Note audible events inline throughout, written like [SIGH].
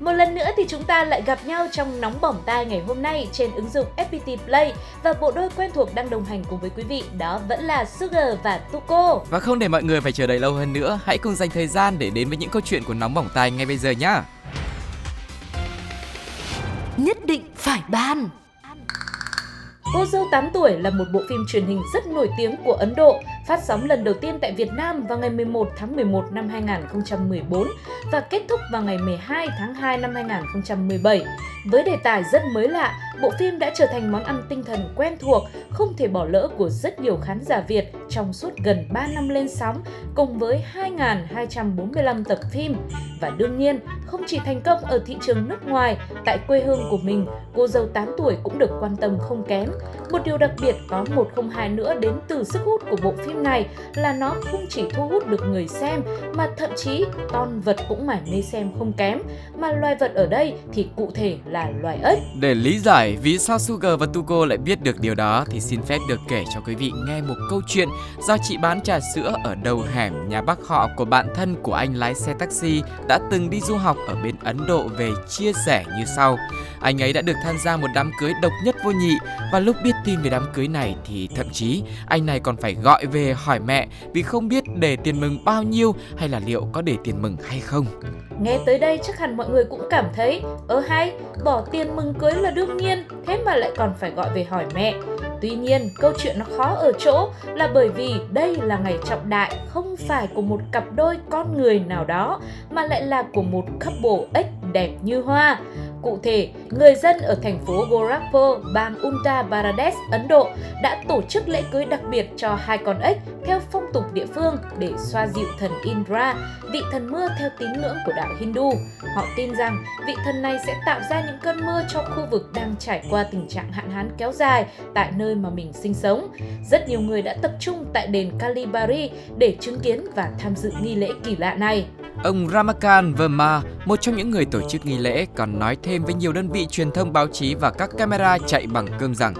Một lần nữa thì chúng ta lại gặp nhau trong nóng bỏng tai ngày hôm nay trên ứng dụng FPT Play và bộ đôi quen thuộc đang đồng hành cùng với quý vị đó vẫn là Sugar và Tuko. Và không để mọi người phải chờ đợi lâu hơn nữa, hãy cùng dành thời gian để đến với những câu chuyện của nóng bỏng tai ngay bây giờ nhé. Nhất định phải ban Cô dâu 8 tuổi là một bộ phim truyền hình rất nổi tiếng của Ấn Độ, phát sóng lần đầu tiên tại Việt Nam vào ngày 11 tháng 11 năm 2014 và kết thúc vào ngày 12 tháng 2 năm 2017. Với đề tài rất mới lạ, bộ phim đã trở thành món ăn tinh thần quen thuộc, không thể bỏ lỡ của rất nhiều khán giả Việt trong suốt gần 3 năm lên sóng, cùng với 2.245 tập phim. Và đương nhiên, không chỉ thành công ở thị trường nước ngoài, tại quê hương của mình, cô dâu 8 tuổi cũng được quan tâm không kém. Một điều đặc biệt có 102 nữa đến từ sức hút của bộ phim này là nó không chỉ thu hút được người xem, mà thậm chí con vật cũng mải mê xem không kém. Mà loài vật ở đây thì cụ thể là loài ếch. Để lý giải vì sao Sugar và Tuko lại biết được điều đó thì xin phép được kể cho quý vị nghe một câu chuyện do chị bán trà sữa ở đầu hẻm nhà bác họ của bạn thân của anh lái xe taxi đã từng đi du học ở bên Ấn Độ về chia sẻ như sau. Anh ấy đã được tham gia một đám cưới độc nhất vô nhị và lúc biết tin về đám cưới này thì thậm chí anh này còn phải gọi về hỏi mẹ vì không biết để tiền mừng bao nhiêu hay là liệu có để tiền mừng hay không. Nghe tới đây chắc hẳn mọi người cũng cảm thấy ơ hay, bỏ tiền mừng cưới là đương nhiên, thế mà lại còn phải gọi về hỏi mẹ. Tuy nhiên, câu chuyện nó khó ở chỗ là bởi vì đây là ngày trọng đại không phải của một cặp đôi con người nào đó mà lại là của một couple ếch đẹp như hoa. Cụ thể, người dân ở thành phố Gorakhpur, bang Uttar Pradesh, Ấn Độ đã tổ chức lễ cưới đặc biệt cho hai con ếch theo phong tục địa phương để xoa dịu thần Indra, vị thần mưa theo tín ngưỡng của đạo Hindu. Họ tin rằng vị thần này sẽ tạo ra những cơn mưa cho khu vực đang trải qua tình trạng hạn hán kéo dài tại nơi mà mình sinh sống. Rất nhiều người đã tập trung tại đền Kalibari để chứng kiến và tham dự nghi lễ kỳ lạ này. Ông Ramakan Verma, một trong những người tổ chức nghi lễ, còn nói thêm với nhiều đơn vị truyền thông báo chí và các camera chạy bằng cơm rằng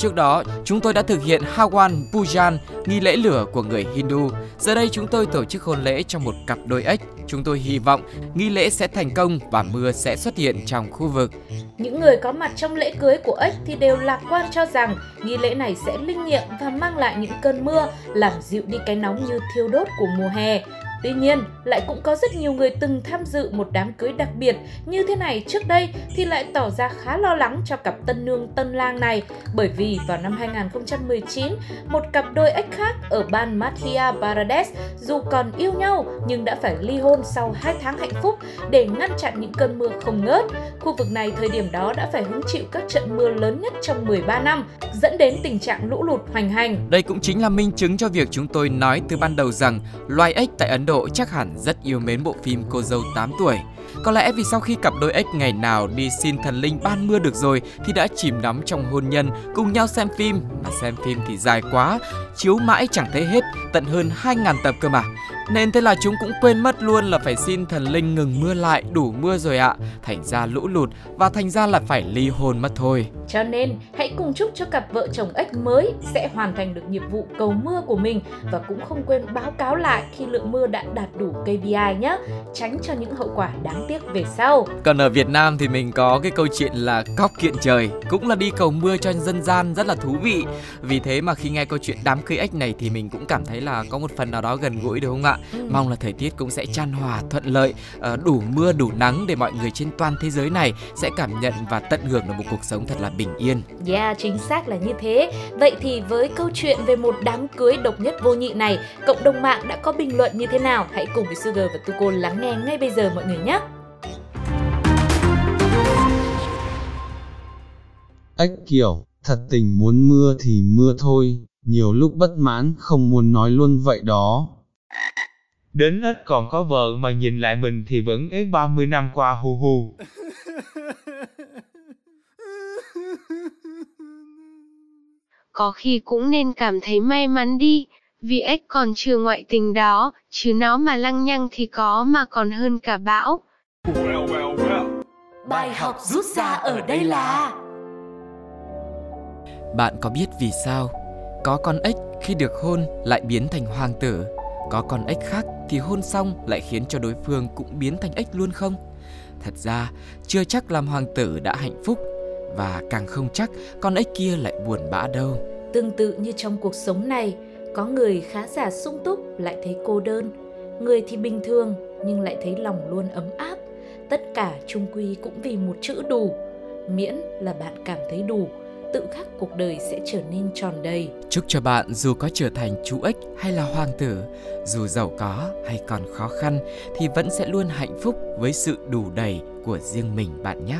Trước đó, chúng tôi đã thực hiện Hawan Pujan, nghi lễ lửa của người Hindu. Giờ đây chúng tôi tổ chức hôn lễ cho một cặp đôi ếch. Chúng tôi hy vọng nghi lễ sẽ thành công và mưa sẽ xuất hiện trong khu vực. Những người có mặt trong lễ cưới của ếch thì đều lạc quan cho rằng nghi lễ này sẽ linh nghiệm và mang lại những cơn mưa, làm dịu đi cái nóng như thiêu đốt của mùa hè. Tuy nhiên, lại cũng có rất nhiều người từng tham dự một đám cưới đặc biệt như thế này trước đây thì lại tỏ ra khá lo lắng cho cặp tân nương tân lang này bởi vì vào năm 2019, một cặp đôi ếch khác ở bang Madhya Pradesh dù còn yêu nhau nhưng đã phải ly hôn sau 2 tháng hạnh phúc để ngăn chặn những cơn mưa không ngớt. Khu vực này thời điểm đó đã phải hứng chịu các trận mưa lớn nhất trong 13 năm, dẫn đến tình trạng lũ lụt hoành hành. Đây cũng chính là minh chứng cho việc chúng tôi nói từ ban đầu rằng loài ếch tại Ấn Độ chắc hẳn rất yêu mến bộ phim Cô dâu 8 tuổi. Có lẽ vì sau khi cặp đôi ếch ngày nào đi xin thần linh ban mưa được rồi thì đã chìm đắm trong hôn nhân cùng nhau xem phim mà xem phim thì dài quá, chiếu mãi chẳng thấy hết, tận hơn 2.000 tập cơ mà. Nên thế là chúng cũng quên mất luôn là phải xin thần linh ngừng mưa lại đủ mưa rồi ạ. Thành ra lũ lụt và thành ra là phải ly hôn mất thôi. Cho nên, hãy cùng chúc cho cặp vợ chồng ếch mới sẽ hoàn thành được nhiệm vụ cầu mưa của mình và cũng không quên báo cáo lại khi lượng mưa đã đạt đủ KPI nhé, tránh cho những hậu quả đáng tiếc về sau. Còn ở Việt Nam thì mình có cái câu chuyện là cóc kiện trời, cũng là đi cầu mưa cho dân gian rất là thú vị. Vì thế mà khi nghe câu chuyện đám cưới ếch này thì mình cũng cảm thấy là có một phần nào đó gần gũi được không ạ? Ừ. Mong là thời tiết cũng sẽ chan hòa thuận lợi, ờ, đủ mưa đủ nắng để mọi người trên toàn thế giới này sẽ cảm nhận và tận hưởng được một cuộc sống thật là bình yên. Yeah, chính xác là như thế. Vậy thì với câu chuyện về một đám cưới độc nhất vô nhị này, cộng đồng mạng đã có bình luận như thế nào? Hãy cùng với Sugar và Tuko lắng nghe ngay bây giờ mọi người nhé. Ếch kiểu, thật tình muốn mưa thì mưa thôi, nhiều lúc bất mãn không muốn nói luôn vậy đó. Đến ít còn có vợ mà nhìn lại mình thì vẫn ế 30 năm qua hu hu. Có khi cũng nên cảm thấy may mắn đi, Vì ếch còn chưa ngoại tình đó, chứ nó mà lăng nhăng thì có mà còn hơn cả bão. Bài học rút ra ở đây là Bạn có biết vì sao có con ếch khi được hôn lại biến thành hoàng tử, có con ếch khác thì hôn xong lại khiến cho đối phương cũng biến thành ếch luôn không? Thật ra, chưa chắc làm hoàng tử đã hạnh phúc và càng không chắc con ếch kia lại buồn bã đâu. Tương tự như trong cuộc sống này, có người khá giả sung túc lại thấy cô đơn, người thì bình thường nhưng lại thấy lòng luôn ấm áp. Tất cả chung quy cũng vì một chữ đủ, miễn là bạn cảm thấy đủ, tự khắc cuộc đời sẽ trở nên tròn đầy. Chúc cho bạn dù có trở thành chú ếch hay là hoàng tử, dù giàu có hay còn khó khăn thì vẫn sẽ luôn hạnh phúc với sự đủ đầy của riêng mình bạn nhé.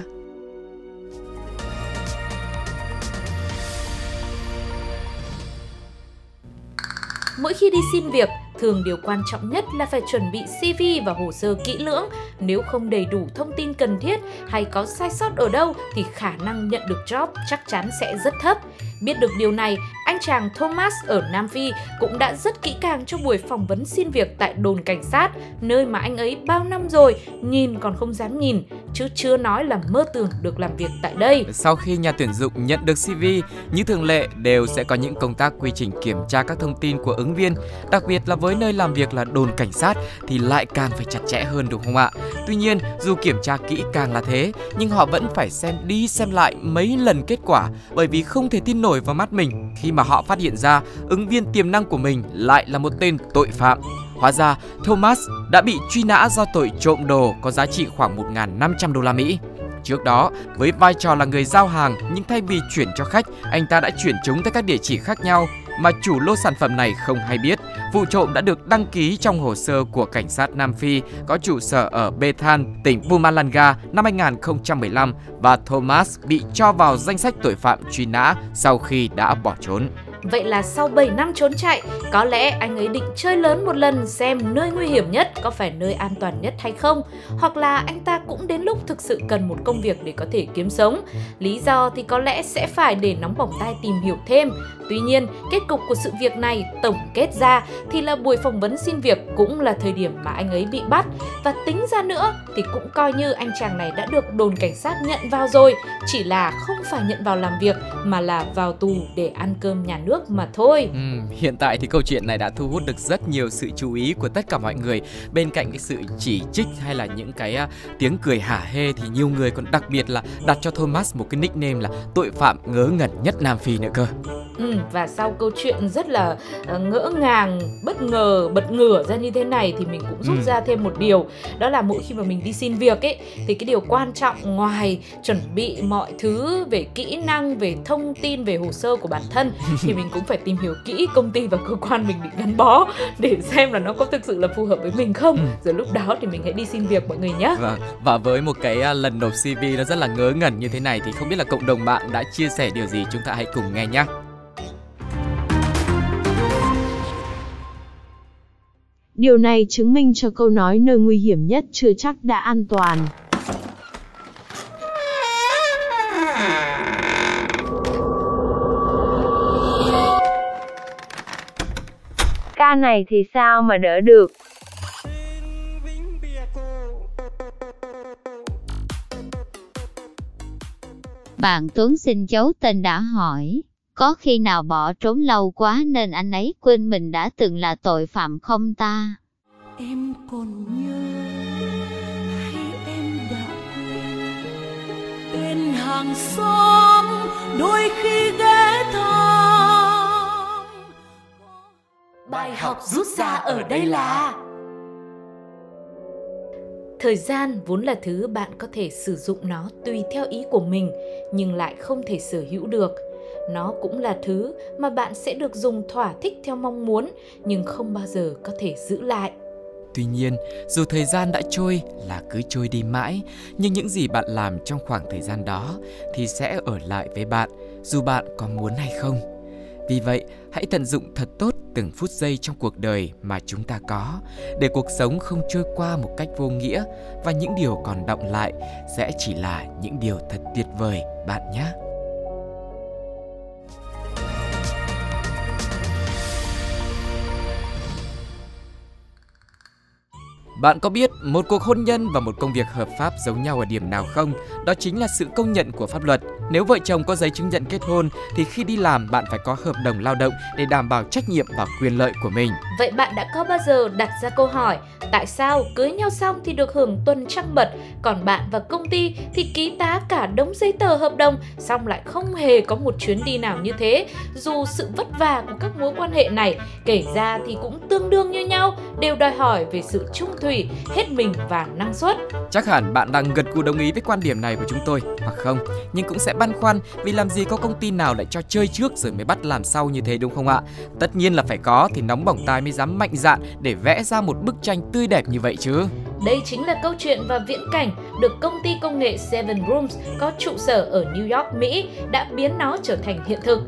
Mỗi khi đi xin việc, thường điều quan trọng nhất là phải chuẩn bị CV và hồ sơ kỹ lưỡng. Nếu không đầy đủ thông tin cần thiết hay có sai sót ở đâu thì khả năng nhận được job chắc chắn sẽ rất thấp. Biết được điều này, anh chàng Thomas ở Nam Phi cũng đã rất kỹ càng cho buổi phỏng vấn xin việc tại đồn cảnh sát, nơi mà anh ấy bao năm rồi nhìn còn không dám nhìn, chứ chưa nói là mơ tưởng được làm việc tại đây. Sau khi nhà tuyển dụng nhận được CV, như thường lệ đều sẽ có những công tác quy trình kiểm tra các thông tin của ứng viên, đặc biệt là với nơi làm việc là đồn cảnh sát thì lại càng phải chặt chẽ hơn đúng không ạ? Tuy nhiên, dù kiểm tra kỹ càng là thế, nhưng họ vẫn phải xem đi xem lại mấy lần kết quả bởi vì không thể tin nổi vào mắt mình khi mà họ phát hiện ra ứng viên tiềm năng của mình lại là một tên tội phạm. Hóa ra, Thomas đã bị truy nã do tội trộm đồ có giá trị khoảng 1.500 đô la Mỹ. Trước đó, với vai trò là người giao hàng nhưng thay vì chuyển cho khách, anh ta đã chuyển chúng tới các địa chỉ khác nhau mà chủ lô sản phẩm này không hay biết. Vụ trộm đã được đăng ký trong hồ sơ của cảnh sát Nam Phi có trụ sở ở Bethan, tỉnh Pumalanga năm 2015 và Thomas bị cho vào danh sách tội phạm truy nã sau khi đã bỏ trốn. Vậy là sau 7 năm trốn chạy, có lẽ anh ấy định chơi lớn một lần xem nơi nguy hiểm nhất có phải nơi an toàn nhất hay không, hoặc là anh ta cũng đến lúc thực sự cần một công việc để có thể kiếm sống. Lý do thì có lẽ sẽ phải để nóng bỏng tai tìm hiểu thêm. Tuy nhiên, kết cục của sự việc này tổng kết ra thì là buổi phỏng vấn xin việc cũng là thời điểm mà anh ấy bị bắt và tính ra nữa thì cũng coi như anh chàng này đã được đồn cảnh sát nhận vào rồi, chỉ là không phải nhận vào làm việc mà là vào tù để ăn cơm nhà nước mà thôi. Ừm, hiện tại thì câu chuyện này đã thu hút được rất nhiều sự chú ý của tất cả mọi người. Bên cạnh cái sự chỉ trích hay là những cái uh, tiếng cười hả hê thì nhiều người còn đặc biệt là đặt cho Thomas một cái nickname là tội phạm ngớ ngẩn nhất Nam Phi nữa cơ. Ừ, và sau câu chuyện rất là uh, ngỡ ngàng, bất ngờ, bật ngửa ra như thế này thì mình cũng rút Ừ. ra thêm một điều đó là mỗi khi mà mình đi xin việc ấy thì cái điều quan trọng ngoài chuẩn bị mọi thứ về kỹ năng, về thông tin, về hồ sơ của bản thân thì [LAUGHS] mình cũng phải tìm hiểu kỹ công ty và cơ quan mình định gắn bó để xem là nó có thực sự là phù hợp với mình không. Ừ. Rồi lúc đó thì mình hãy đi xin việc mọi người nhé. Vâng, và với một cái uh, lần nộp CV nó rất là ngớ ngẩn như thế này thì không biết là cộng đồng bạn đã chia sẻ điều gì chúng ta hãy cùng nghe nhé. Điều này chứng minh cho câu nói nơi nguy hiểm nhất chưa chắc đã an toàn. Này thì sao mà đỡ được. Bạn Tuấn xin chấu tên đã hỏi, có khi nào bỏ trốn lâu quá nên anh ấy quên mình đã từng là tội phạm không ta? Em còn nhớ hay em đã quên Tên hàng xóm đôi khi ghé thăm Bài học rút ra ở đây là Thời gian vốn là thứ bạn có thể sử dụng nó tùy theo ý của mình nhưng lại không thể sở hữu được. Nó cũng là thứ mà bạn sẽ được dùng thỏa thích theo mong muốn nhưng không bao giờ có thể giữ lại. Tuy nhiên, dù thời gian đã trôi là cứ trôi đi mãi, nhưng những gì bạn làm trong khoảng thời gian đó thì sẽ ở lại với bạn, dù bạn có muốn hay không. Vì vậy, hãy tận dụng thật tốt từng phút giây trong cuộc đời mà chúng ta có, để cuộc sống không trôi qua một cách vô nghĩa và những điều còn động lại sẽ chỉ là những điều thật tuyệt vời bạn nhé. Bạn có biết một cuộc hôn nhân và một công việc hợp pháp giống nhau ở điểm nào không? Đó chính là sự công nhận của pháp luật. Nếu vợ chồng có giấy chứng nhận kết hôn thì khi đi làm bạn phải có hợp đồng lao động để đảm bảo trách nhiệm và quyền lợi của mình. Vậy bạn đã có bao giờ đặt ra câu hỏi tại sao cưới nhau xong thì được hưởng tuần trăng mật, còn bạn và công ty thì ký tá cả đống giấy tờ hợp đồng xong lại không hề có một chuyến đi nào như thế? Dù sự vất vả của các mối quan hệ này kể ra thì cũng tương đương như nhau, đều đòi hỏi về sự trung thủy, hết mình và năng suất. Chắc hẳn bạn đang gật gù đồng ý với quan điểm này của chúng tôi, hoặc không, nhưng cũng sẽ băn khoăn vì làm gì có công ty nào lại cho chơi trước rồi mới bắt làm sau như thế đúng không ạ? Tất nhiên là phải có thì nóng bỏng tai mới dám mạnh dạn để vẽ ra một bức tranh tươi đẹp như vậy chứ. Đây chính là câu chuyện và viễn cảnh được công ty công nghệ Seven Rooms có trụ sở ở New York, Mỹ đã biến nó trở thành hiện thực.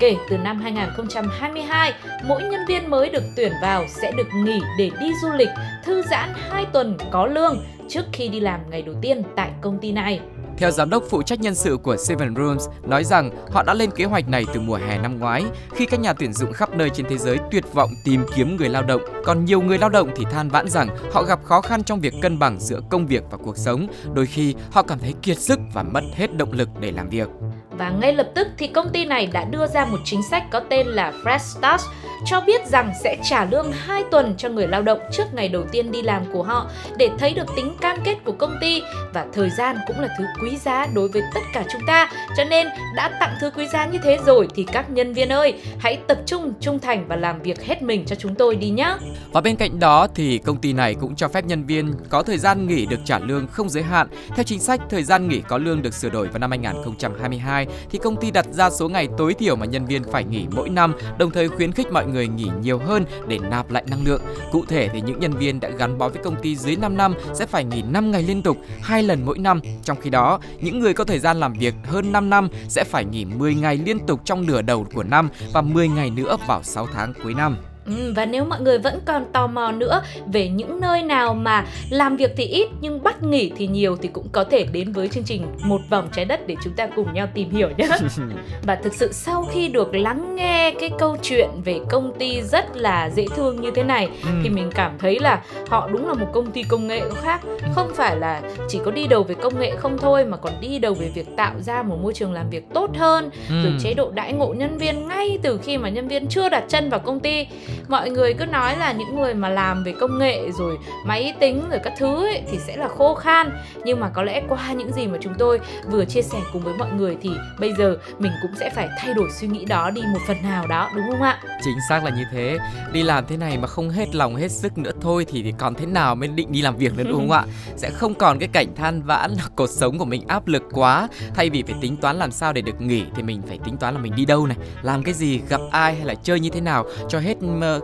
Kể từ năm 2022, mỗi nhân viên mới được tuyển vào sẽ được nghỉ để đi du lịch, thư giãn 2 tuần có lương trước khi đi làm ngày đầu tiên tại công ty này. Theo giám đốc phụ trách nhân sự của Seven Rooms, nói rằng họ đã lên kế hoạch này từ mùa hè năm ngoái, khi các nhà tuyển dụng khắp nơi trên thế giới tuyệt vọng tìm kiếm người lao động. Còn nhiều người lao động thì than vãn rằng họ gặp khó khăn trong việc cân bằng giữa công việc và cuộc sống. Đôi khi, họ cảm thấy kiệt sức và mất hết động lực để làm việc. Và ngay lập tức thì công ty này đã đưa ra một chính sách có tên là Fresh Start cho biết rằng sẽ trả lương 2 tuần cho người lao động trước ngày đầu tiên đi làm của họ để thấy được tính cam kết của công ty và thời gian cũng là thứ quý giá đối với tất cả chúng ta. Cho nên đã tặng thứ quý giá như thế rồi thì các nhân viên ơi, hãy tập trung trung thành và làm việc hết mình cho chúng tôi đi nhé. Và bên cạnh đó thì công ty này cũng cho phép nhân viên có thời gian nghỉ được trả lương không giới hạn. Theo chính sách thời gian nghỉ có lương được sửa đổi vào năm 2022 thì công ty đặt ra số ngày tối thiểu mà nhân viên phải nghỉ mỗi năm, đồng thời khuyến khích mọi người nghỉ nhiều hơn để nạp lại năng lượng. Cụ thể thì những nhân viên đã gắn bó với công ty dưới 5 năm sẽ phải nghỉ 5 ngày liên tục, hai lần mỗi năm. Trong khi đó, những người có thời gian làm việc hơn 5 năm sẽ phải nghỉ 10 ngày liên tục trong nửa đầu của năm và 10 ngày nữa vào 6 tháng cuối năm. Ừ, và nếu mọi người vẫn còn tò mò nữa về những nơi nào mà làm việc thì ít nhưng bắt nghỉ thì nhiều thì cũng có thể đến với chương trình một vòng trái đất để chúng ta cùng nhau tìm hiểu nhé. [LAUGHS] và thực sự sau khi được lắng nghe cái câu chuyện về công ty rất là dễ thương như thế này ừ. thì mình cảm thấy là họ đúng là một công ty công nghệ khác, không phải là chỉ có đi đầu về công nghệ không thôi mà còn đi đầu về việc tạo ra một môi trường làm việc tốt hơn, ừ. rồi chế độ đãi ngộ nhân viên ngay từ khi mà nhân viên chưa đặt chân vào công ty mọi người cứ nói là những người mà làm về công nghệ rồi máy tính rồi các thứ ấy, thì sẽ là khô khan. Nhưng mà có lẽ qua những gì mà chúng tôi vừa chia sẻ cùng với mọi người thì bây giờ mình cũng sẽ phải thay đổi suy nghĩ đó đi một phần nào đó đúng không ạ? Chính xác là như thế. Đi làm thế này mà không hết lòng hết sức nữa thôi thì, thì còn thế nào mới định đi làm việc nữa đúng không ạ? [LAUGHS] Sẽ không còn cái cảnh than vãn là cuộc sống của mình áp lực quá. Thay vì phải tính toán làm sao để được nghỉ thì mình phải tính toán là mình đi đâu này làm cái gì gặp ai hay là chơi như thế nào cho hết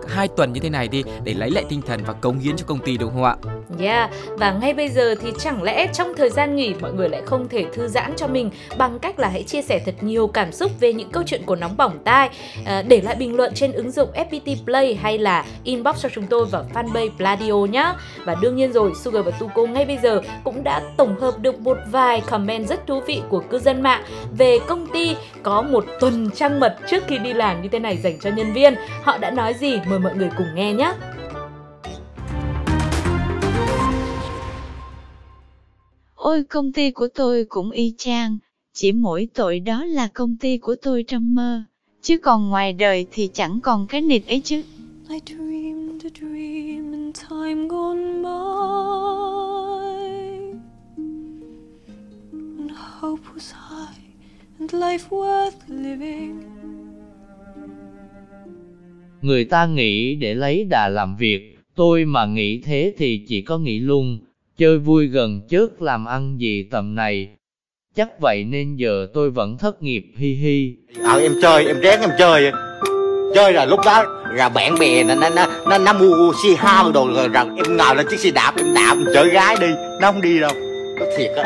hai tuần như thế này đi để lấy lại tinh thần và cống hiến cho công ty đúng không ạ? Yeah, và ngay bây giờ thì chẳng lẽ trong thời gian nghỉ mọi người lại không thể thư giãn cho mình bằng cách là hãy chia sẻ thật nhiều cảm xúc về những câu chuyện của nóng bỏng tai, à, để lại bình luận trên ứng dụng FPT Play hay là inbox cho chúng tôi vào fanpage Pladio nhé. Và đương nhiên rồi, Sugar và Tuko ngay bây giờ cũng đã tổng hợp được một vài comment rất thú vị của cư dân mạng về công ty có một tuần trăng mật trước khi đi làm như thế này dành cho nhân viên. Họ đã nói gì? Mời mọi người cùng nghe nhé. Ôi công ty của tôi cũng y chang, chỉ mỗi tội đó là công ty của tôi trong mơ, chứ còn ngoài đời thì chẳng còn cái nịt ấy chứ. I dreamed a dream in time gone by And hope was high and life worth living Người ta nghĩ để lấy đà làm việc, tôi mà nghĩ thế thì chỉ có nghĩ luôn, chơi vui gần chớt làm ăn gì tầm này. Chắc vậy nên giờ tôi vẫn thất nghiệp hi hi. Ờ em chơi, em ráng em chơi Chơi là lúc đó là bạn bè nó nó nó nó, nó mua xe hao đồ rồi rằng em ngồi lên chiếc xe đạp em đạp em chở gái đi, nó không đi đâu. Nó thiệt á.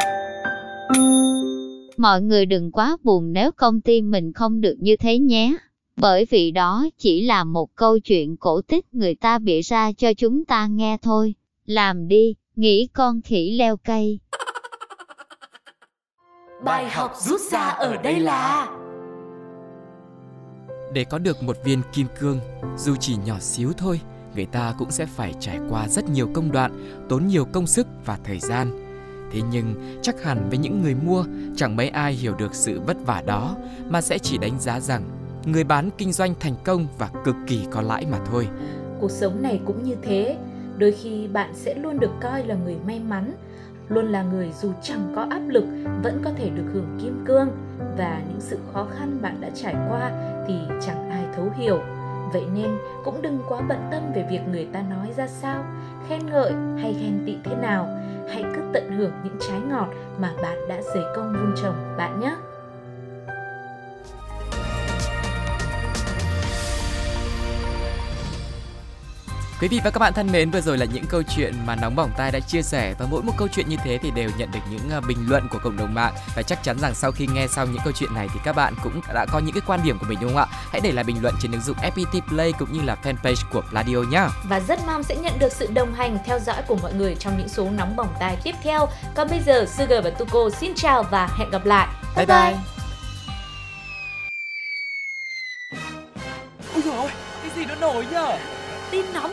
Mọi người đừng quá buồn nếu công ty mình không được như thế nhé bởi vì đó chỉ là một câu chuyện cổ tích người ta bịa ra cho chúng ta nghe thôi. Làm đi, nghĩ con khỉ leo cây. Bài học rút ra ở đây là Để có được một viên kim cương, dù chỉ nhỏ xíu thôi, người ta cũng sẽ phải trải qua rất nhiều công đoạn, tốn nhiều công sức và thời gian. Thế nhưng chắc hẳn với những người mua, chẳng mấy ai hiểu được sự vất vả đó mà sẽ chỉ đánh giá rằng người bán kinh doanh thành công và cực kỳ có lãi mà thôi. Cuộc sống này cũng như thế, đôi khi bạn sẽ luôn được coi là người may mắn, luôn là người dù chẳng có áp lực vẫn có thể được hưởng kim cương và những sự khó khăn bạn đã trải qua thì chẳng ai thấu hiểu. Vậy nên cũng đừng quá bận tâm về việc người ta nói ra sao, khen ngợi hay ghen tị thế nào. Hãy cứ tận hưởng những trái ngọt mà bạn đã dày công vun trồng bạn nhé. Quý vị và các bạn thân mến, vừa rồi là những câu chuyện mà Nóng Bỏng Tai đã chia sẻ và mỗi một câu chuyện như thế thì đều nhận được những à, bình luận của cộng đồng mạng và chắc chắn rằng sau khi nghe xong những câu chuyện này thì các bạn cũng đã có những cái quan điểm của mình đúng không ạ? Hãy để lại bình luận trên ứng dụng FPT Play cũng như là fanpage của Pladio nhé. Và rất mong sẽ nhận được sự đồng hành theo dõi của mọi người trong những số Nóng Bỏng Tai tiếp theo. Còn bây giờ Sugar và Tuko xin chào và hẹn gặp lại. Bye bye. bye. Ôi dồi ôi, cái gì nó nổi nhở? Tin nóng,